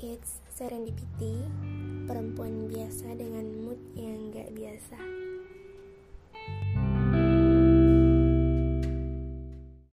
It's Serendipity, perempuan biasa dengan mood yang gak biasa.